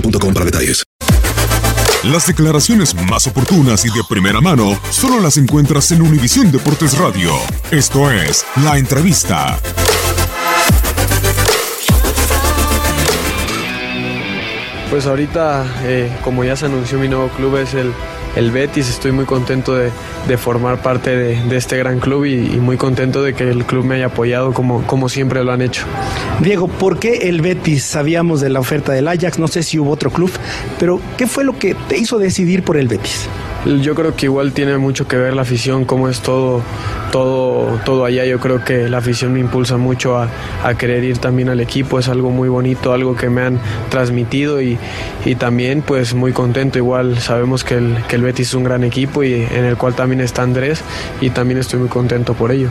boostmobile.com para detalles. Las declaraciones más oportunas y de primera mano solo las encuentras en Univisión Deportes Radio. Esto es La Entrevista. Pues ahorita, eh, como ya se anunció mi nuevo club, es el, el Betis. Estoy muy contento de, de formar parte de, de este gran club y, muy contento de que el club me haya apoyado como, como siempre lo han hecho. Diego, ¿por qué el Betis? Sabíamos de la oferta del Ajax, no sé si hubo otro club, pero ¿qué fue lo que te hizo decidir por el Betis? Yo creo que igual tiene mucho que ver la afición, cómo es todo, todo, todo allá. Yo creo que la afición me impulsa mucho a, a querer ir también al equipo. Es algo muy bonito, algo que me han transmitido y, y también pues muy contento. Igual sabemos que el, que el Betis es un gran equipo y en el cual también está Andrés y también estoy muy contento por ello.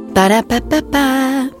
Ba-da-ba-ba-ba.